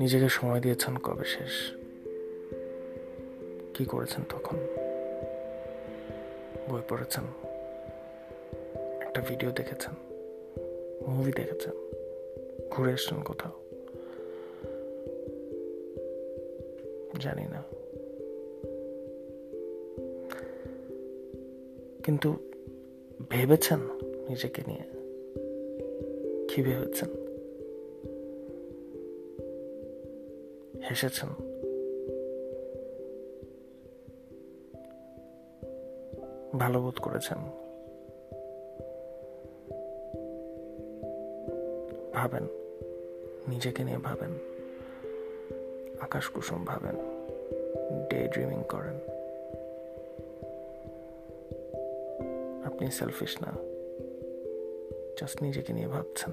নিজেকে সময় দিয়েছেন কবে শেষ? কি করেছেন তখন? বই পড়েছেন? একটা ভিডিও দেখেছেন? মুভি দেখেছেন? ঘুরে এসছেন কোথাও? জানি না। কিন্তু ভেবেছেন নিজেকে নিয়ে? কি ভেবেছেন? হেসেছেন? ভালো বোধ করেছেন? ভাবেন, নিজেকে নিয়ে ভাবেন আকাশ কুসুম ভাবেন ডে ড্রিমিং করেন। আপনি সেলফিশ না জাস্ট নিজেকে নিয়ে ভাবছেন